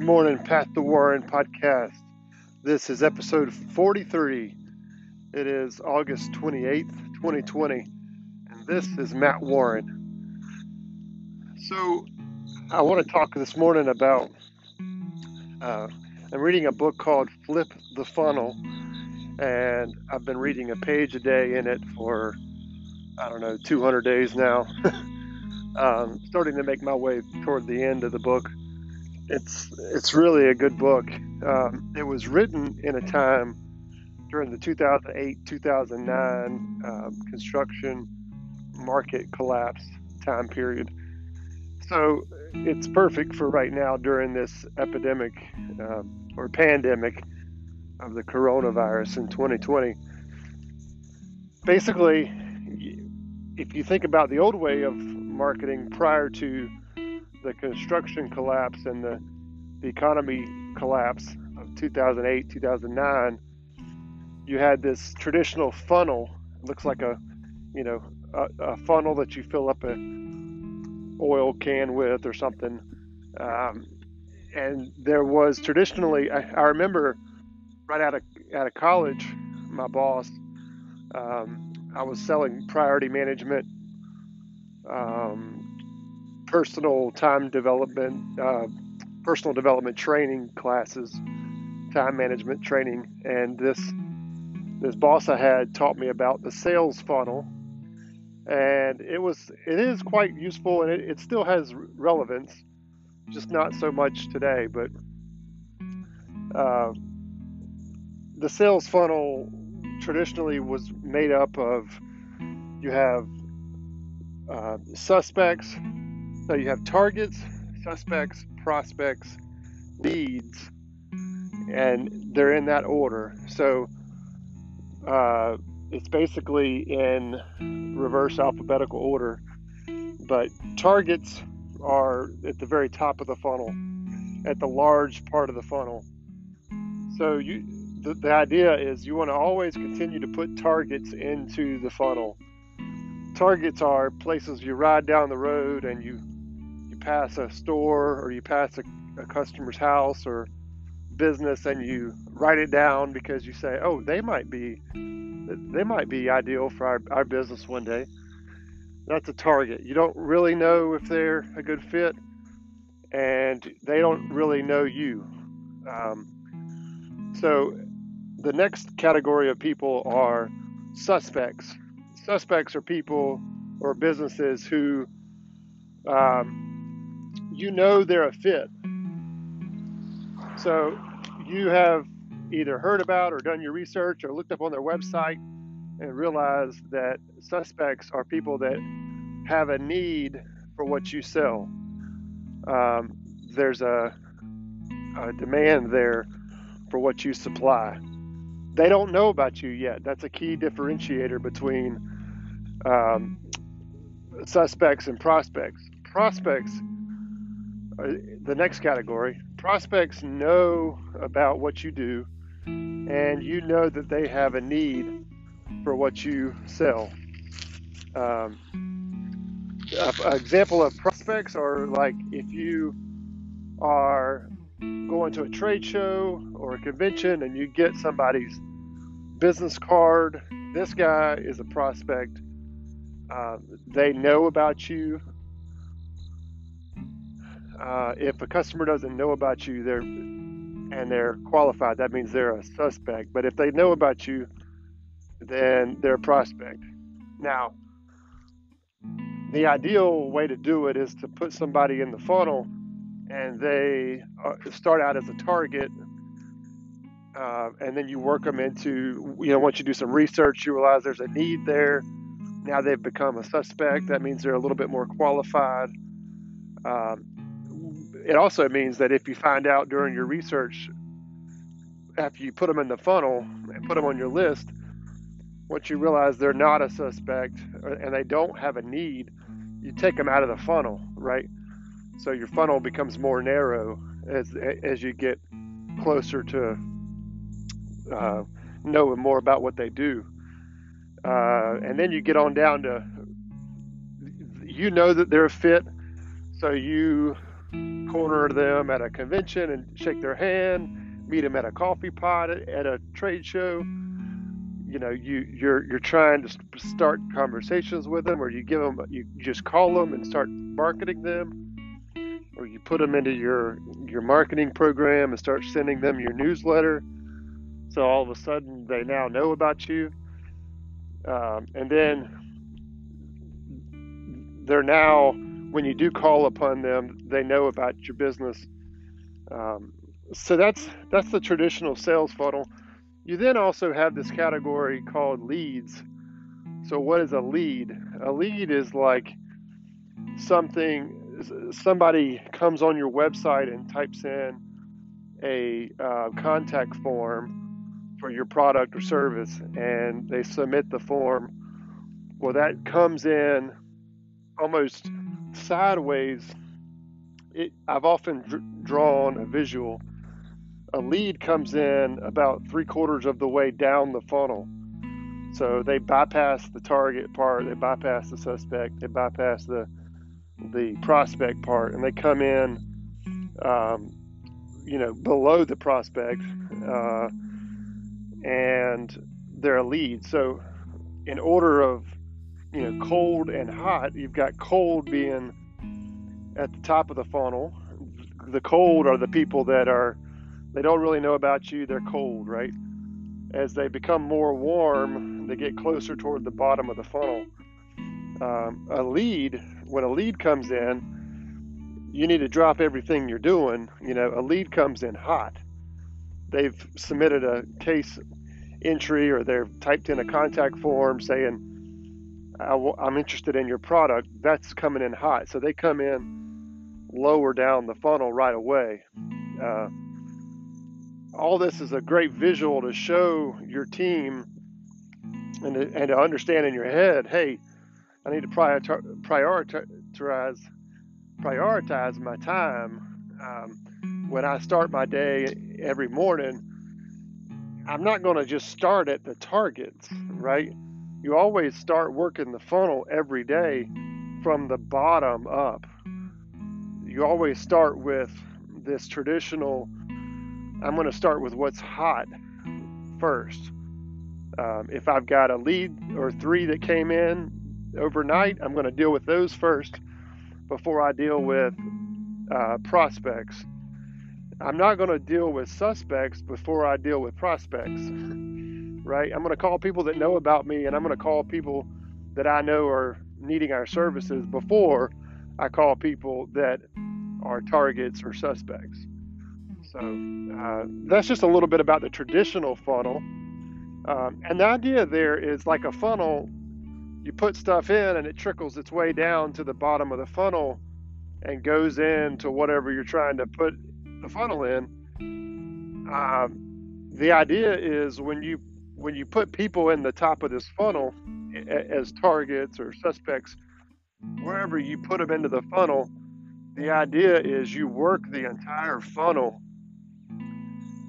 Good morning, Path to Warren podcast. This is episode 43. It is August 28th, 2020, and this is Matt Warren. So, I want to talk this morning about. Uh, I'm reading a book called Flip the Funnel, and I've been reading a page a day in it for, I don't know, 200 days now. um, starting to make my way toward the end of the book it's it's really a good book. Um, it was written in a time during the 2008 2009 uh, construction market collapse time period. So it's perfect for right now during this epidemic uh, or pandemic of the coronavirus in 2020. Basically, if you think about the old way of marketing prior to the construction collapse and the, the economy collapse of 2008, 2009, you had this traditional funnel. It looks like a, you know, a, a, funnel that you fill up a oil can with or something. Um, and there was traditionally, I, I, remember right out of out of college, my boss, um, I was selling priority management um, personal time development, uh, personal development training classes, time management training, and this this boss I had taught me about the sales funnel, and it was it is quite useful and it, it still has relevance, just not so much today. But uh, the sales funnel traditionally was made up of you have uh, suspects so you have targets, suspects, prospects, leads, and they're in that order. So uh, it's basically in reverse alphabetical order. But targets are at the very top of the funnel, at the large part of the funnel. So you, the, the idea is you want to always continue to put targets into the funnel. Targets are places you ride down the road and you pass a store or you pass a, a customer's house or business and you write it down because you say, oh, they might be they might be ideal for our, our business one day. That's a target. You don't really know if they're a good fit, and they don't really know you. Um, so, the next category of people are suspects. Suspects are people or businesses who um, you know they're a fit. So you have either heard about or done your research or looked up on their website and realized that suspects are people that have a need for what you sell. Um, there's a, a demand there for what you supply. They don't know about you yet. That's a key differentiator between um, suspects and prospects. Prospects the next category prospects know about what you do and you know that they have a need for what you sell. Um, example of prospects are like if you are going to a trade show or a convention and you get somebody's business card this guy is a prospect. Uh, they know about you uh, if a customer doesn't know about you, they're and they're qualified. That means they're a suspect. But if they know about you, then they're a prospect. Now, the ideal way to do it is to put somebody in the funnel, and they uh, start out as a target. Uh, and then you work them into, you know, once you do some research, you realize there's a need there. Now they've become a suspect. That means they're a little bit more qualified. Um, it also means that if you find out during your research, after you put them in the funnel and put them on your list, once you realize they're not a suspect and they don't have a need, you take them out of the funnel, right? So your funnel becomes more narrow as as you get closer to uh, knowing more about what they do, uh, and then you get on down to you know that they're a fit, so you corner them at a convention and shake their hand, meet them at a coffee pot at a trade show. You know, you you're you're trying to start conversations with them, or you give them you just call them and start marketing them, or you put them into your your marketing program and start sending them your newsletter. So all of a sudden they now know about you, um, and then they're now when you do call upon them, they know about your business. Um, so that's that's the traditional sales funnel. You then also have this category called leads. So what is a lead? A lead is like something somebody comes on your website and types in a uh, contact form for your product or service and they submit the form well that comes in almost sideways, it, I've often dr- drawn a visual. A lead comes in about three quarters of the way down the funnel. So they bypass the target part, they bypass the suspect, they bypass the the prospect part, and they come in, um, you know, below the prospect, uh, and they're a lead. So, in order of you know cold and hot, you've got cold being at the top of the funnel. The cold are the people that are, they don't really know about you, they're cold, right? As they become more warm, they get closer toward the bottom of the funnel. Um, a lead, when a lead comes in, you need to drop everything you're doing. You know, a lead comes in hot. They've submitted a case entry or they've typed in a contact form saying, I'm interested in your product. That's coming in hot. So they come in lower down the funnel right away. Uh, all this is a great visual to show your team and to, and to understand in your head, hey, I need to prioritize prioritize my time. Um, when I start my day every morning, I'm not going to just start at the targets, right? You always start working the funnel every day from the bottom up you always start with this traditional I'm going to start with what's hot first. Um, if I've got a lead or three that came in overnight, I'm going to deal with those first before I deal with uh, prospects. I'm not going to deal with suspects before I deal with prospects, right? I'm going to call people that know about me and I'm going to call people that I know are needing our services before I call people that are targets or suspects. So uh, that's just a little bit about the traditional funnel. Um, and the idea there is like a funnel, you put stuff in and it trickles its way down to the bottom of the funnel and goes into whatever you're trying to put the funnel in. Um, the idea is when you when you put people in the top of this funnel as targets or suspects, wherever you put them into the funnel, the idea is you work the entire funnel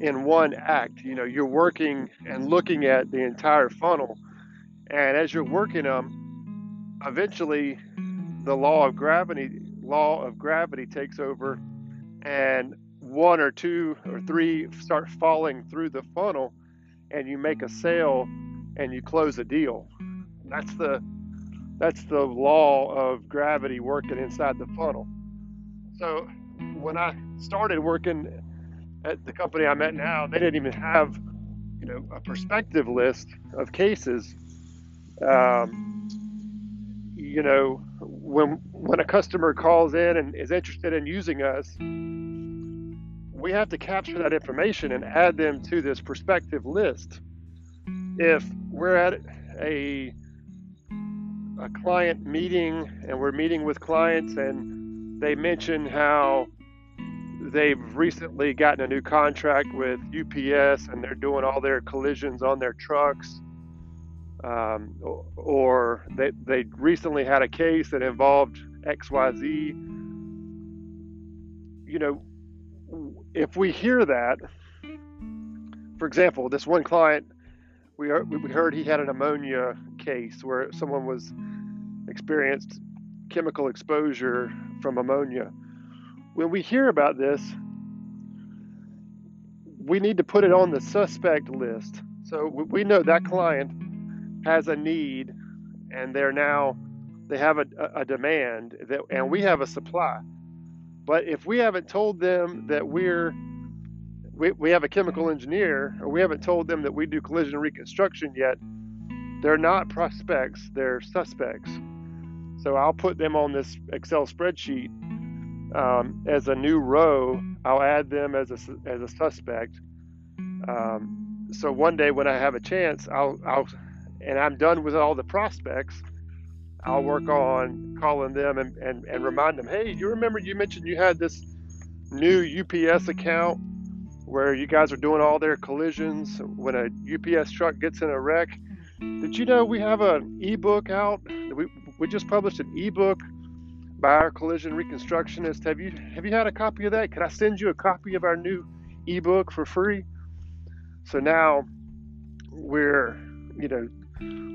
in one act. You know, you're working and looking at the entire funnel. And as you're working them, eventually the law of gravity law of gravity takes over and one or two or three start falling through the funnel and you make a sale and you close a deal. That's the that's the law of gravity working inside the funnel. So when I started working at the company I'm at now, they didn't even have, you know, a perspective list of cases. Um, you know, when when a customer calls in and is interested in using us, we have to capture that information and add them to this perspective list. If we're at a a client meeting and we're meeting with clients and they mention how they've recently gotten a new contract with UPS and they're doing all their collisions on their trucks. Um, or they, they recently had a case that involved XYZ. You know, if we hear that, for example, this one client, we, we heard he had an ammonia case where someone was experienced chemical exposure from ammonia. when we hear about this, we need to put it on the suspect list. So we know that client has a need and they're now they have a, a demand that and we have a supply. But if we haven't told them that we're we, we have a chemical engineer or we haven't told them that we do collision reconstruction yet, they're not prospects, they're suspects. So I'll put them on this Excel spreadsheet um, as a new row. I'll add them as a, as a suspect. Um, so one day when I have a chance, I'll, I'll, and I'm done with all the prospects, I'll work on calling them and, and, and remind them, hey, you remember you mentioned you had this new UPS account where you guys are doing all their collisions when a UPS truck gets in a wreck. Did you know we have an ebook out? We, we just published an ebook by our collision reconstructionist. Have you have you had a copy of that? Can I send you a copy of our new ebook for free? So now we're, you know,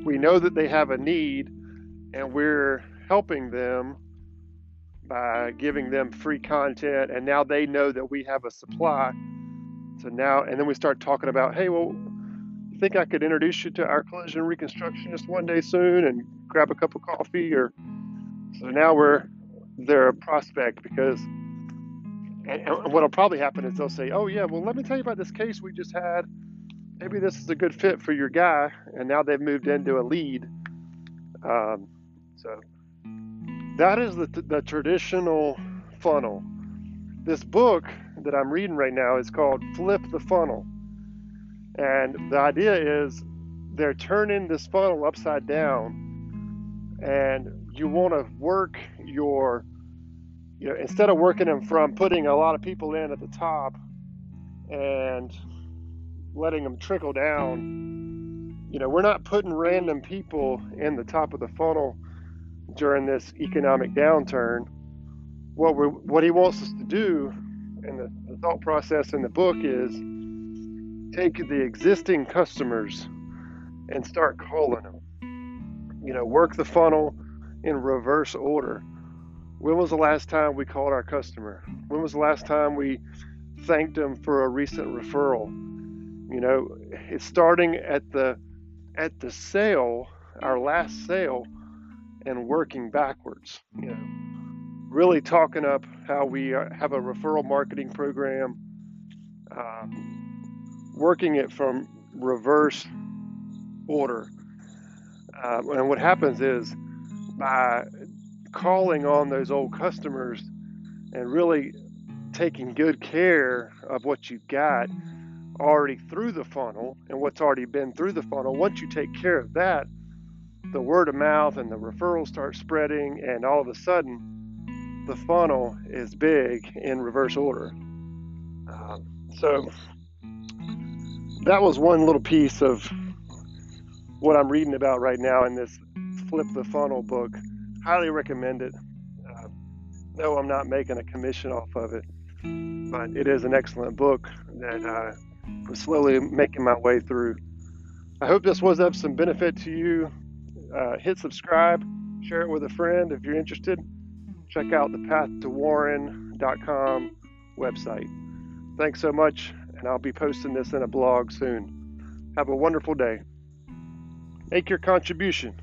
we know that they have a need and we're helping them by giving them free content and now they know that we have a supply. So now and then we start talking about hey well you think i could introduce you to our collision reconstructionist one day soon and grab a cup of coffee or so now we're they're a prospect because and, and what'll probably happen is they'll say oh yeah well let me tell you about this case we just had. Maybe this is a good fit for your guy. And now they've moved into a lead um, so that is the, the traditional funnel. This book that I'm reading right now is called Flip the Funnel. And the idea is they're turning this funnel upside down and you want to work your you know instead of working them from putting a lot of people in at the top and letting them trickle down you know we're not putting random people in the top of the funnel during this economic downturn. What we what he wants us to do, and the, the thought process in the book is take the existing customers and start calling them. You know, work the funnel in reverse order. When was the last time we called our customer? When was the last time we thanked them for a recent referral? You know, it's starting at the at the sale, our last sale, and working backwards. You know, really talking up how we uh, have a referral marketing program, um, working it from reverse order. Uh, and what happens is by calling on those old customers and really taking good care of what you've got already through the funnel and what's already been through the funnel, once you take care of that, the word of mouth and the referrals start spreading, and all of a sudden, the funnel is big in reverse order. Um, so that was one little piece of what I'm reading about right now in this Flip the Funnel book. Highly recommend it. Uh, no, I'm not making a commission off of it, but it is an excellent book that uh, I'm slowly making my way through. I hope this was of some benefit to you uh, hit subscribe, share it with a friend if you're interested. Check out the pathtowarren.com website. Thanks so much, and I'll be posting this in a blog soon. Have a wonderful day. Make your contribution.